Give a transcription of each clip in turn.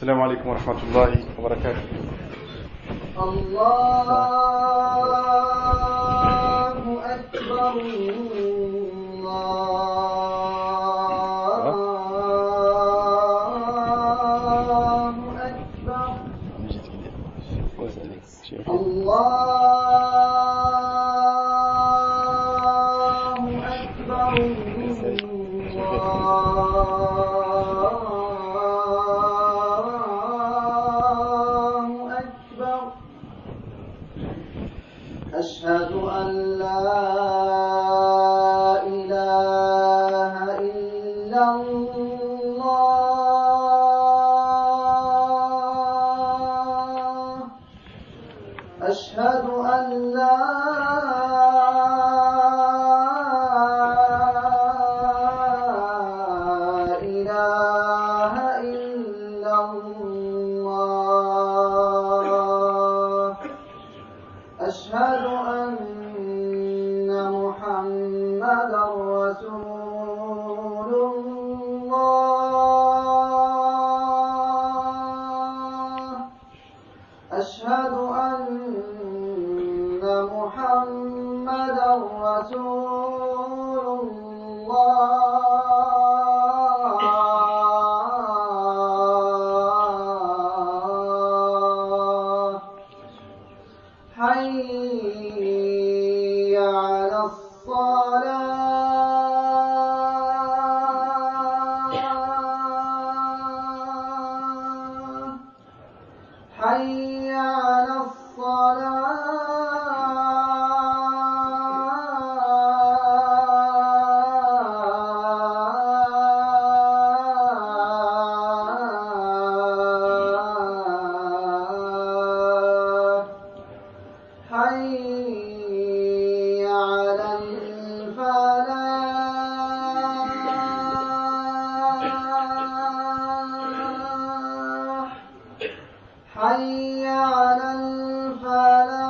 السلام عليكم ورحمة الله وبركاته. الله أكبر أشهد أن لا حي على الفلاح.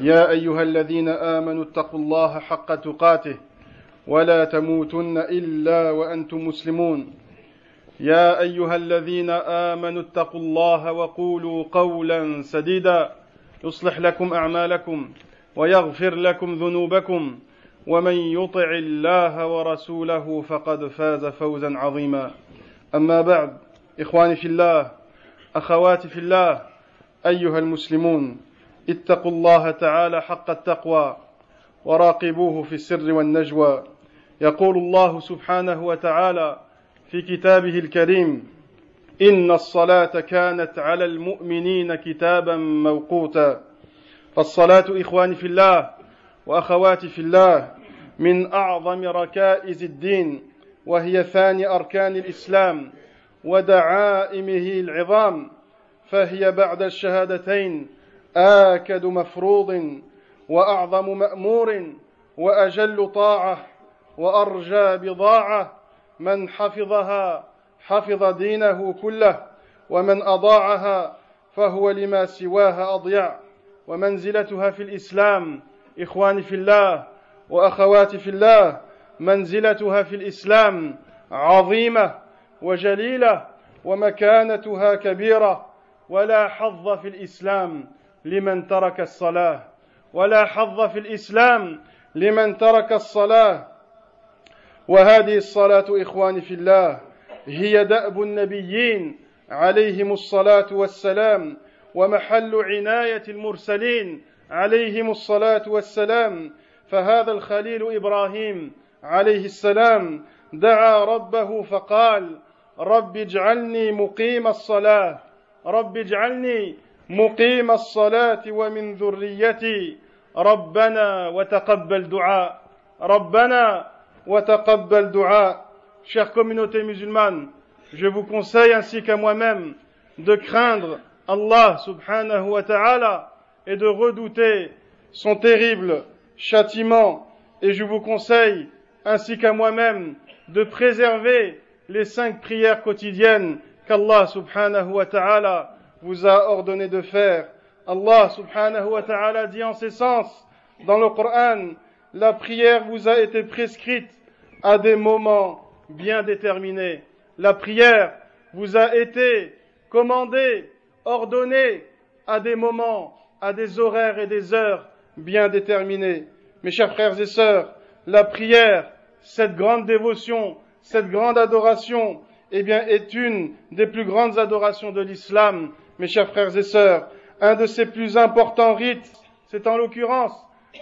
يا أيها الذين آمنوا اتقوا الله حق تقاته ولا تموتن إلا وأنتم مسلمون. يا أيها الذين آمنوا اتقوا الله وقولوا قولا سديدا. يصلح لكم أعمالكم ويغفر لكم ذنوبكم. ومن يطع الله ورسوله فقد فاز فوزا عظيما. أما بعد إخواني في الله أخواتي في الله أيها المسلمون اتقوا الله تعالى حق التقوى وراقبوه في السر والنجوى. يقول الله سبحانه وتعالى في كتابه الكريم إن الصلاة كانت على المؤمنين كتابا موقوتا. فالصلاة إخواني في الله وأخواتي في الله من أعظم ركائز الدين وهي ثاني أركان الإسلام ودعائمه العظام فهي بعد الشهادتين آكد مفروض وأعظم مأمور وأجل طاعة وأرجى بضاعة من حفظها حفظ دينه كله ومن أضاعها فهو لما سواها أضيع ومنزلتها في الإسلام إخواني في الله وأخواتي في الله منزلتها في الإسلام عظيمة وجليلة ومكانتها كبيرة ولا حظ في الإسلام لمن ترك الصلاة. ولا حظ في الإسلام لمن ترك الصلاة. وهذه الصلاة إخواني في الله هي دأب النبيين عليهم الصلاة والسلام ومحل عناية المرسلين عليهم الصلاة والسلام. فهذا الخليل إبراهيم عليه السلام دعا ربه فقال رب اجعلني مقيم الصلاة. رب اجعلني مقيم الصلاة ومن ذريتي ربنا وتقبل دعاء ربنا وتقبل دعاء Chère communauté musulmane, je vous conseille ainsi qu'à moi-même de craindre Allah subhanahu wa ta'ala et de redouter son terrible châtiment. Et je vous conseille ainsi qu'à moi-même de préserver les cinq prières quotidiennes qu'Allah subhanahu wa ta'ala vous a ordonné de faire. Allah subhanahu wa ta'ala dit en ces sens dans le Coran, la prière vous a été prescrite à des moments bien déterminés. La prière vous a été commandée, ordonnée à des moments, à des horaires et des heures bien déterminés. Mes chers frères et sœurs, la prière, cette grande dévotion, cette grande adoration, eh bien, est une des plus grandes adorations de l'islam. Mes chers frères et sœurs, un de ses plus importants rites, c'est en l'occurrence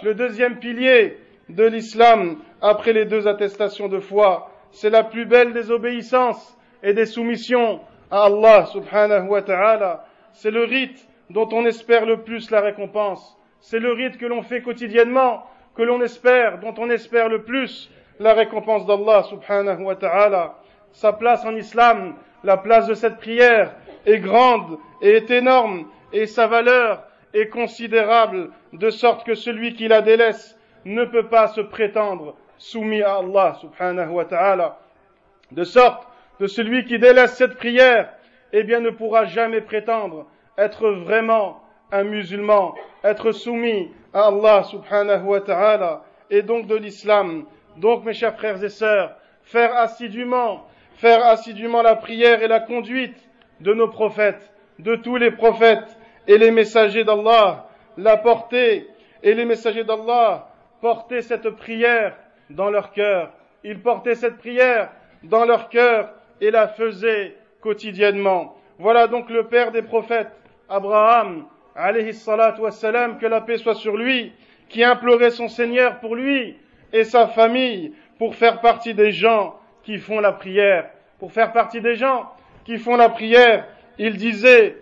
le deuxième pilier de l'islam après les deux attestations de foi. C'est la plus belle des obéissances et des soumissions à Allah subhanahu wa ta'ala. C'est le rite dont on espère le plus la récompense. C'est le rite que l'on fait quotidiennement, que l'on espère, dont on espère le plus la récompense d'Allah subhanahu wa ta'ala. Sa place en islam, la place de cette prière est grande et est énorme et sa valeur est considérable de sorte que celui qui la délaisse ne peut pas se prétendre soumis à Allah subhanahu wa ta'ala. De sorte que celui qui délaisse cette prière, eh bien ne pourra jamais prétendre être vraiment un musulman, être soumis à Allah subhanahu wa ta'ala et donc de l'islam. Donc mes chers frères et sœurs, faire assidûment, faire assidûment la prière et la conduite de nos prophètes, de tous les prophètes et les messagers d'Allah, la porter et les messagers d'Allah portaient cette prière dans leur cœur. Ils portaient cette prière dans leur cœur et la faisaient quotidiennement. Voilà donc le père des prophètes, Abraham, alayhi salatu wassalam, que la paix soit sur lui, qui implorait son Seigneur pour lui et sa famille, pour faire partie des gens qui font la prière. Pour faire partie des gens qui font la prière, il disait,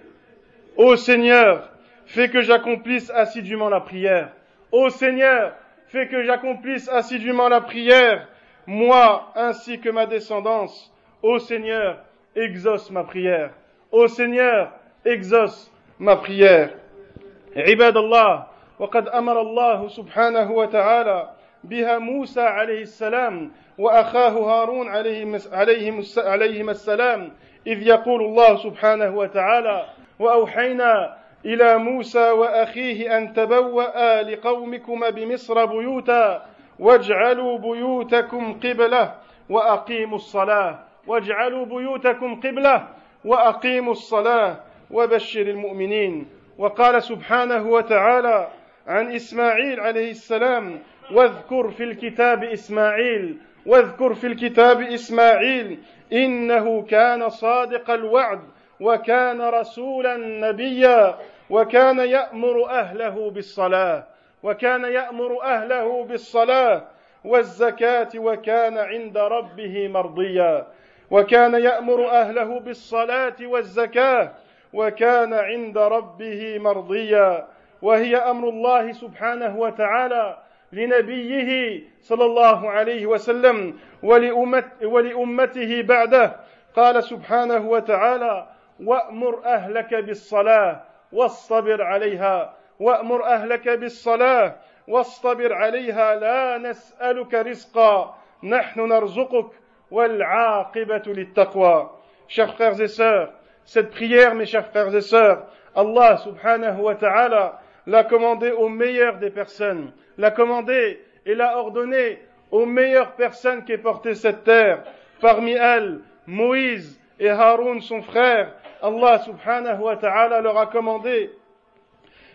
Ô Seigneur, fais que j'accomplisse assidûment la prière. Ô Seigneur, fais que j'accomplisse assidûment la prière, moi ainsi que ma descendance. Ô Seigneur, exauce ma prière. Ô Seigneur, exauce ma prière. عباد الله وقد امر الله سبحانه وتعالى بها موسى عليه السلام وأخاه هارون عليهم عليهم السلام إذ يقول الله سبحانه وتعالى وأوحينا إلى موسى وأخيه أن تبوأ لقومكما بمصر بيوتا واجعلوا بيوتكم قبلة وأقيموا الصلاة واجعلوا بيوتكم قبلة وأقيموا الصلاة وبشر المؤمنين. وقال سبحانه وتعالى عن إسماعيل عليه السلام واذكر في الكتاب إسماعيل واذكر في الكتاب إسماعيل إنه كان صادق الوعد وكان رسولا نبيا وكان يأمر أهله بالصلاة وكان يأمر أهله بالصلاة والزكاة وكان عند ربه مرضيا وكان يأمر أهله بالصلاة والزكاة وكان عند ربه مرضيا وهي أمر الله سبحانه وتعالى. لنبيه صلى الله عليه وسلم ولأمته بعده. قال سبحانه وتعالى وأمر أهلك بالصلاة واصطبر عليها وأمر أهلك بالصلاة واصطبر عليها لا نسألك رزقا نحن نرزقك والعاقبة للتقوى. Chers frères et sœurs, cette prière, mes chers frères et sœurs, Allah subhanahu wa ta'ala l'a commandée aux meilleures des personnes, l'a commandée et l'a ordonnée aux meilleures personnes qui aient porté cette terre, parmi elles Moïse et Haroun son frère, Allah subhanahu wa ta'ala leur a commandé.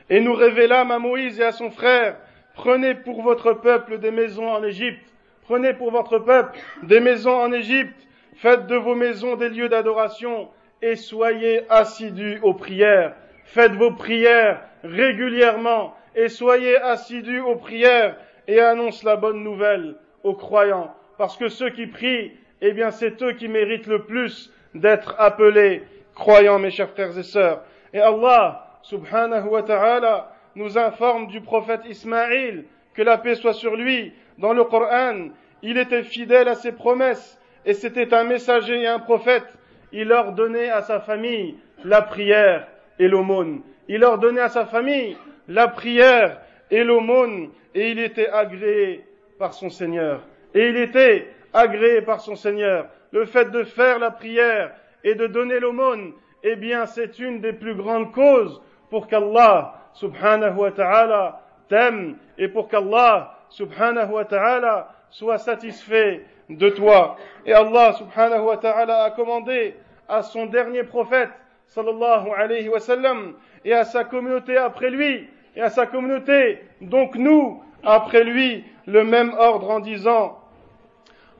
Et nous révélâmes à Moïse et à son frère, prenez pour votre peuple des maisons en Égypte, prenez pour votre peuple des maisons en Égypte, faites de vos maisons des lieux d'adoration et soyez assidus aux prières. Faites vos prières régulièrement et soyez assidus aux prières et annonce la bonne nouvelle aux croyants. Parce que ceux qui prient, eh bien c'est eux qui méritent le plus d'être appelés croyants, mes chers frères et sœurs. Et Allah, subhanahu wa ta'ala, nous informe du prophète Ismaïl, que la paix soit sur lui, dans le Coran, il était fidèle à ses promesses, et c'était un messager et un prophète. Il ordonnait à sa famille la prière et l'aumône. Il ordonnait à sa famille la prière et l'aumône, et il était agréé par son Seigneur. Et il était agréé par son Seigneur. Le fait de faire la prière et de donner l'aumône, eh bien, c'est une des plus grandes causes pour qu'Allah, subhanahu wa ta'ala, t'aime et pour qu'Allah, subhanahu wa ta'ala, soit satisfait de toi. Et Allah, subhanahu wa ta'ala, a commandé à son dernier prophète, sallallahu alayhi wa sallam, et à sa communauté après lui, et à sa communauté, donc nous, après lui, le même ordre en disant,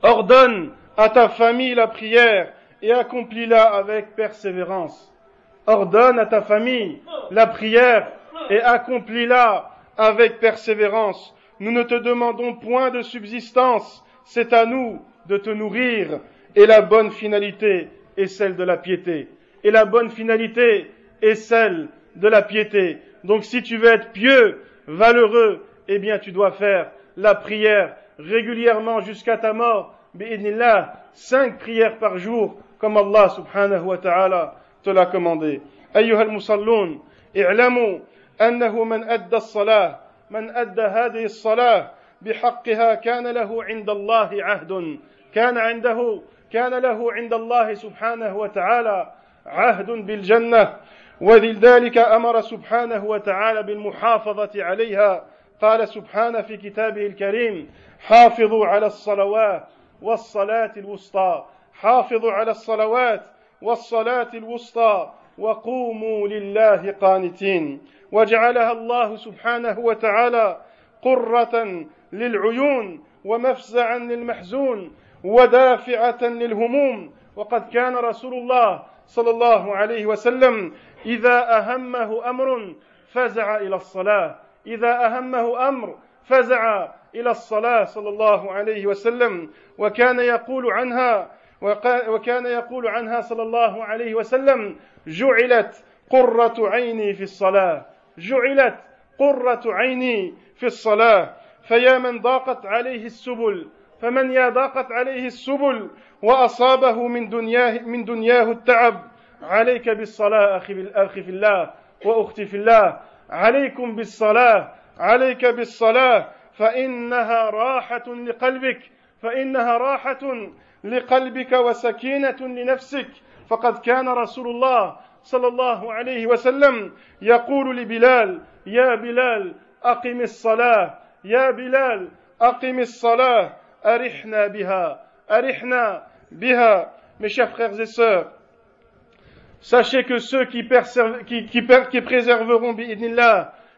ordonne à ta famille la prière et accomplis-la avec persévérance. Ordonne à ta famille la prière et accomplis-la avec persévérance. Nous ne te demandons point de subsistance, c'est à nous de te nourrir et la bonne finalité est celle de la piété. Et la bonne finalité est celle de la piété. Donc si tu veux être pieux, valeureux, eh bien tu dois faire la prière régulièrement jusqu'à ta mort. Bi'idnillah, cinq prières par jour, comme Allah subhanahu wa ta'ala te l'a commandé. أيها المصلون اعلموا أنه من أدى الصلاة من أدى هذه الصلاة بحقها كان له عند الله عهد كان عنده كان له عند الله سبحانه وتعالى عهد بالجنة ولذلك أمر سبحانه وتعالى بالمحافظة عليها. قال سبحانه في كتابه الكريم حافظوا على الصلوات والصلاة الوسطى. حافظوا على الصلوات والصلاة الوسطى وقوموا لله قانتين. وجعلها الله سبحانه وتعالى قرة للعيون ومفزعا للمحزون ودافعة للهموم. وقد كان رسول الله صلى الله عليه وسلم إذا أهمه أمر فزع إلى الصلاة. إذا أهمه أمر فزع إلى الصلاة صلى الله عليه وسلم. وكان يقول عنها وكان يقول عنها صلى الله عليه وسلم جعلت قرة عيني في الصلاة. جعلت قرة عيني في الصلاة. فيا من ضاقت عليه السبل فمن يا ضاقت عليه السبل وأصابه من دنياه من دنياه التعب. عليك بالصلاة أخي أخي في الله وأختي في الله. عليكم بالصلاة عليك بالصلاة. فإنها راحة لقلبك فإنها راحة لقلبك وسكينة لنفسك. فقد كان رسول الله صلى الله عليه وسلم يقول لبلال يا بلال أقم الصلاة يا بلال أقم الصلاة. أرحنا بها أرحنا بها. Mes chers frères et sœurs, sachez que ceux qui, qui, qui, qui préserveront,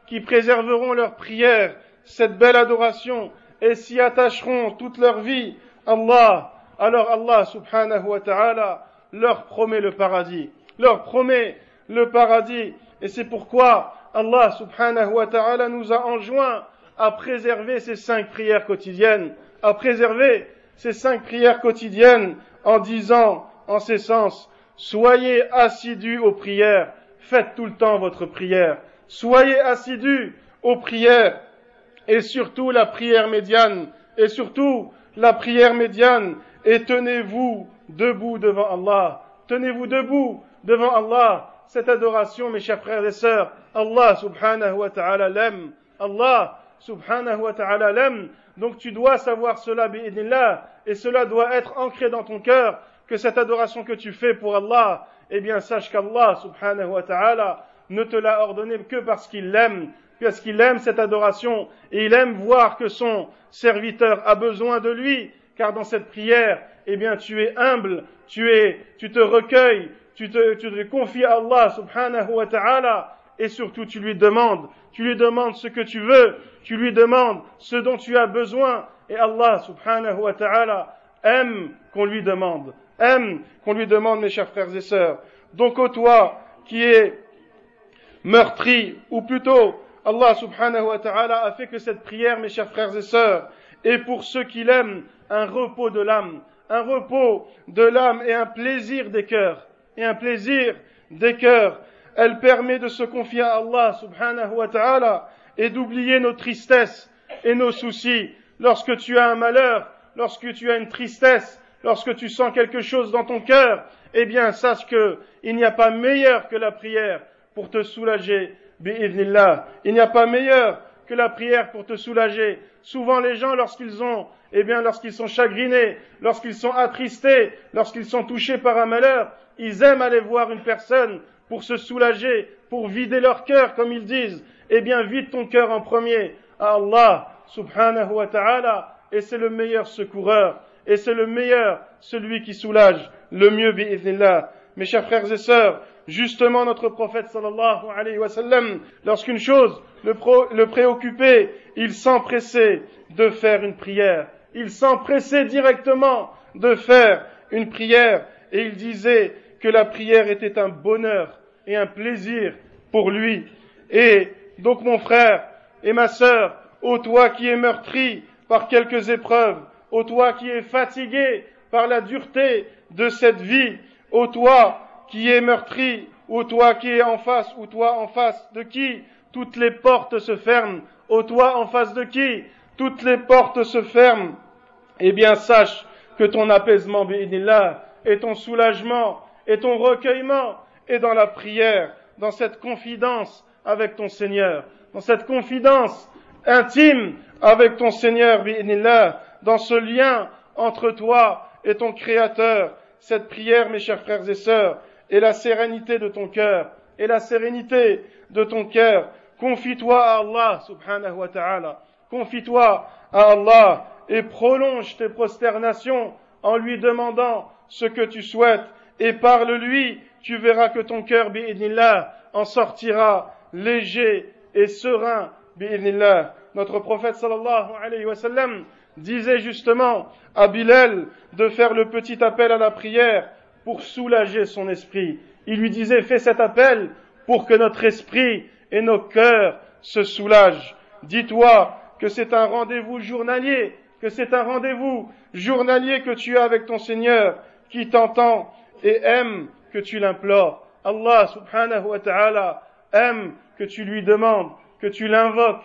qui préserveront leur prière, cette belle adoration, et s'y attacheront toute leur vie, Allah, alors Allah subhanahu wa ta'ala leur promet le paradis, leur promet le paradis. Et c'est pourquoi Allah subhanahu wa ta'ala nous a enjoint à préserver ces cinq prières quotidiennes, à préserver ces cinq prières quotidiennes en disant en ces sens, soyez assidus aux prières, faites tout le temps votre prière, soyez assidus aux prières, et surtout la prière médiane, et surtout la prière médiane, et tenez-vous debout devant Allah. Tenez-vous debout devant Allah. Cette adoration, mes chers frères et sœurs, Allah subhanahu wa ta'ala l'aime. Allah subhanahu wa ta'ala l'aime. Donc tu dois savoir cela, bi'idnillah, et cela doit être ancré dans ton cœur, que cette adoration que tu fais pour Allah, eh bien sache qu'Allah subhanahu wa ta'ala ne te l'a ordonné que parce qu'il l'aime, parce qu'il aime cette adoration, et il aime voir que son serviteur a besoin de lui, car dans cette prière, eh bien, tu es humble tu es, tu te recueilles, tu te, tu te confies à Allah subhanahu wa ta'ala, et surtout tu lui demandes, tu lui demandes ce que tu veux, tu lui demandes ce dont tu as besoin, et Allah subhanahu wa ta'ala aime qu'on lui demande, aime qu'on lui demande mes chers frères et sœurs. Donc ô toi qui es meurtri, ou plutôt Allah subhanahu wa ta'ala a fait que cette prière, mes chers frères et sœurs, est pour ceux qui l'aiment un repos de l'âme, un repos de l'âme et un plaisir des cœurs, et un plaisir des cœurs. Elle permet de se confier à Allah subhanahu wa ta'ala et d'oublier nos tristesses et nos soucis. Lorsque tu as un malheur, lorsque tu as une tristesse, lorsque tu sens quelque chose dans ton cœur, eh bien, sache que il n'y a pas meilleur que la prière pour te soulager. Il n'y a pas meilleur que la prière pour te soulager. Souvent, les gens, lorsqu'ils ont, eh bien, lorsqu'ils sont chagrinés, lorsqu'ils sont attristés, lorsqu'ils sont touchés par un malheur, ils aiment aller voir une personne pour se soulager, pour vider leur cœur, comme ils disent. Eh bien, vide ton cœur en premier Allah, subhanahu wa ta'ala, et c'est le meilleur secoureur, et c'est le meilleur, celui qui soulage, le mieux, bi'idnillah. Mes chers frères et sœurs, justement notre prophète sallallahu alayhi wa sallam, lorsqu'une chose le, le préoccupait, il s'empressait de faire une prière. Il s'empressait directement de faire une prière et il disait que la prière était un bonheur et un plaisir pour lui. Et donc mon frère et ma sœur, ô toi qui es meurtri par quelques épreuves, ô toi qui es fatigué par la dureté de cette vie, ô toi qui est meurtri, ou toi qui es en face, ou toi en face de qui toutes les portes se ferment, ô toi en face de qui toutes les portes se ferment, eh bien sache que ton apaisement, là et ton soulagement, et ton recueillement est dans la prière, dans cette confidence avec ton Seigneur, dans cette confidence intime avec ton Seigneur, dans ce lien entre toi et ton Créateur. Cette prière, mes chers frères et sœurs, et la sérénité de ton cœur, et la sérénité de ton cœur. Confie-toi à Allah, subhanahu wa ta'ala. Confie-toi à Allah et prolonge tes prosternations en lui demandant ce que tu souhaites et parle-lui, tu verras que ton cœur, bi'idnillah, en sortira léger et serein, bi'idnillah. Notre prophète sallallahu alayhi wa sallam disait justement à Bilal de faire le petit appel à la prière pour soulager son esprit. Il lui disait, fais cet appel pour que notre esprit et nos cœurs se soulagent. Dis-toi que c'est un rendez-vous journalier, que c'est un rendez-vous journalier que tu as avec ton Seigneur, qui t'entend et aime que tu l'implores. Allah subhanahu wa ta'ala aime que tu lui demandes, que tu l'invoques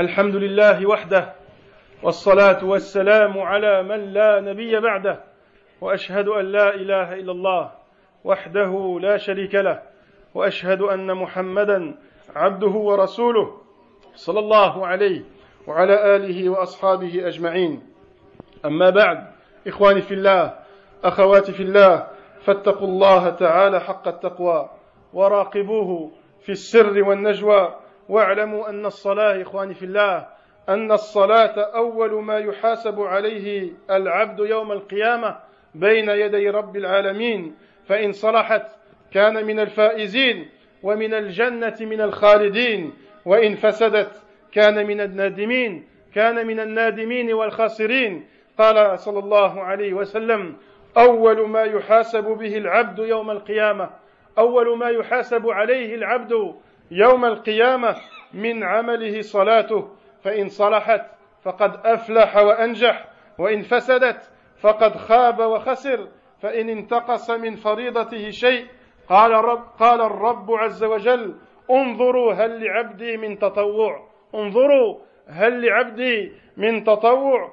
الحمد لله وحده والصلاة والسلام على من لا نبي بعده وأشهد أن لا إله إلا الله وحده لا شريك له وأشهد أن محمدا عبده ورسوله صلى الله عليه وعلى آله وأصحابه أجمعين. أما بعد إخواني في الله أخواتي في الله فاتقوا الله تعالى حق التقوى وراقبوه في السر والنجوى واعلموا أن الصلاة إخواني في الله أن الصلاة أول ما يحاسب عليه العبد يوم القيامة بين يدي رب العالمين فإن صلحت كان من الفائزين ومن الجنة من الخالدين وإن فسدت كان من النادمين كان من النادمين والخاسرين. قال صلى الله عليه وسلم أول ما يحاسب به العبد يوم القيامة أول ما يحاسب عليه العبد يوم القيامة من عمله صلاته فإن صلحت فقد أفلح وأنجح وإن فسدت فقد خاب وخسر فإن انتقص من فريضته شيء قال الرب, قال الرب عز وجل انظروا هل لعبدي من تطوع. انظروا هل لعبدي من تطوع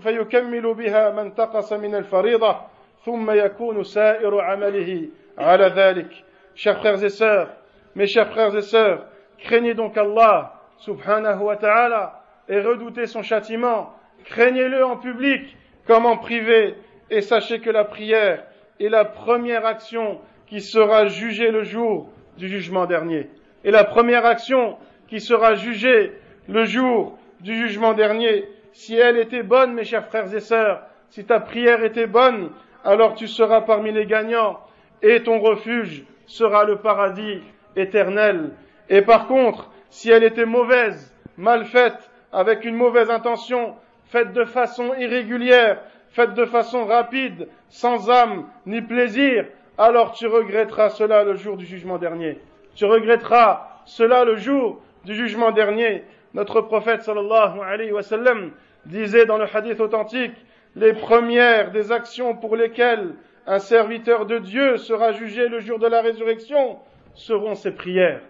فيكمل بها ما انتقص من الفريضة ثم يكون سائر عمله على ذلك. Chers frères et sœurs, mes chers frères et sœurs, craignez donc Allah subhanahu wa ta'ala et redoutez son châtiment. Craignez-le en public comme en privé et sachez que la prière est la première action qui sera jugée le jour du jugement dernier. Et la première action qui sera jugée le jour du jugement dernier, si elle était bonne, mes chers frères et sœurs, si ta prière était bonne, alors tu seras parmi les gagnants et ton refuge sera le paradis éternel. Et par contre, si elle était mauvaise, mal faite, avec une mauvaise intention, faite de façon irrégulière, faite de façon rapide, sans âme ni plaisir, alors tu regretteras cela le jour du jugement dernier. Tu regretteras cela le jour du jugement dernier. Notre prophète sallallahu alayhi wa sallam disait dans le hadith authentique, les premières des actions pour lesquelles un serviteur de Dieu sera jugé le jour de la résurrection seront ses prières.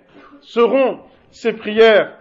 Seront ses prières.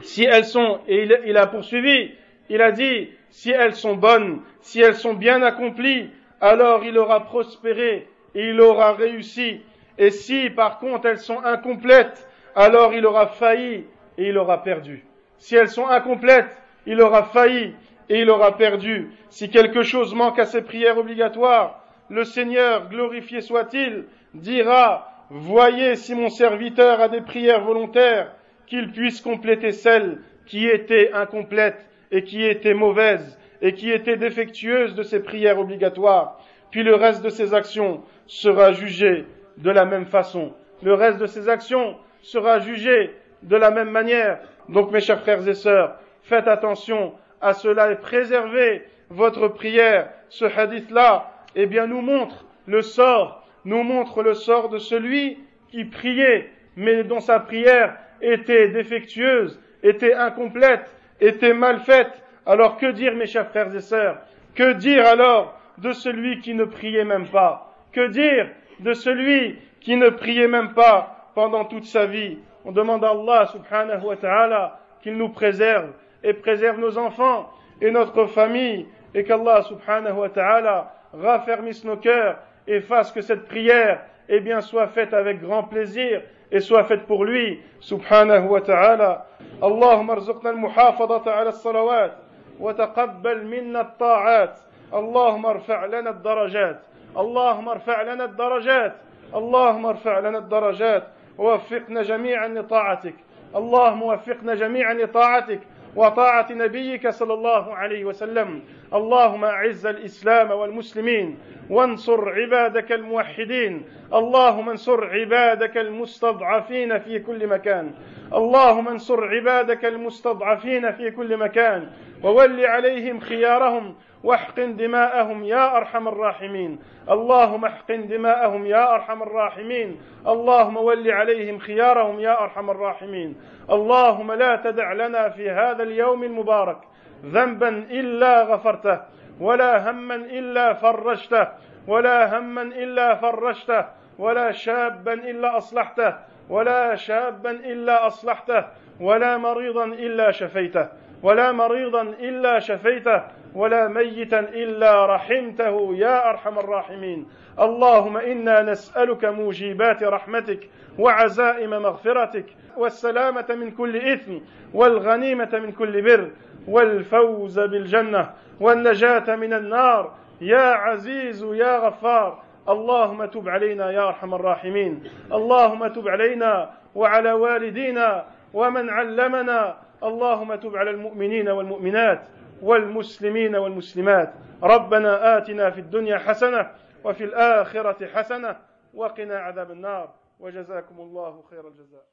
Si elles sont, et il, a poursuivi, il a dit, si elles sont bonnes, si elles sont bien accomplies, alors il aura prospéré et il aura réussi. Et si par contre elles sont incomplètes, alors il aura failli et il aura perdu. Si elles sont incomplètes, il aura failli et il aura perdu. Si quelque chose manque à ses prières obligatoires, le Seigneur, glorifié soit-il, dira, Voyez si mon serviteur a des prières volontaires, qu'il puisse compléter celles qui étaient incomplètes et qui étaient mauvaises et qui étaient défectueuses de ses prières obligatoires. Puis le reste de ses actions sera jugé de la même façon. Le reste de ses actions sera jugé de la même manière. Donc mes chers frères et sœurs, faites attention à cela et préservez votre prière. Ce hadith-là eh bien, nous montre le sort, nous montre le sort de celui qui priait, mais dont sa prière était défectueuse, était incomplète, était mal faite. Alors que dire, mes chers frères et sœurs? Que dire alors de celui qui ne priait même pas? Que dire de celui qui ne priait même pas pendant toute sa vie? On demande à Allah subhanahu wa ta'ala qu'il nous préserve et préserve nos enfants et notre famille et qu'Allah subhanahu wa ta'ala raffermisse nos cœurs et fasse que cette prière eh bien, soit faite avec grand plaisir et soit faite pour lui, subhanahu wa ta'ala. اللهم ارزقنا المحافظة على الصلوات وتقبل منا الطاعات اللهم ارفع لنا الدرجات اللهم ارفع لنا الدرجات اللهم ارفع لنا الدرجات ووفقنا جميعا لطاعتك اللهم وفقنا جميعا لطاعتك وطاعة نبيك صلى الله عليه وسلم. اللهم أعز الإسلام والمسلمين وانصر عبادك الموحدين. اللهم انصر عبادك المستضعفين في كل مكان. اللهم انصر عبادك المستضعفين في كل مكان. وول عليهم خيارهم واحقن دماءهم يا أرحم الراحمين. اللهم احقن دماءهم يا أرحم الراحمين. اللهم ول عليهم خيارهم يا أرحم الراحمين. اللهم لا تدع لنا في هذا اليوم المبارك ذنبا إلا غفرته ولا هما إلا فرجته ولا هما إلا فرجته ولا شابا إلا أصلحته ولا شابا إلا أصلحته ولا مريضا إلا شفيته. ولا مريضا إلا شفيته ولا ميتا إلا رحمته يا أرحم الراحمين. اللهم إنا نسألك موجبات رحمتك وعزائم مغفرتك والسلامة من كل إثم والغنيمة من كل بر والفوز بالجنة والنجاة من النار. يا عزيز يا غفار اللهم تب علينا يا أرحم الراحمين. اللهم تب علينا وعلى والدينا ومن علمنا اللهم تب على المؤمنين والمؤمنات والمسلمين والمسلمات. ربنا آتنا في الدنيا حسنة وفي الآخرة حسنة وقنا عذاب النار. وجزاكم الله خير الجزاء.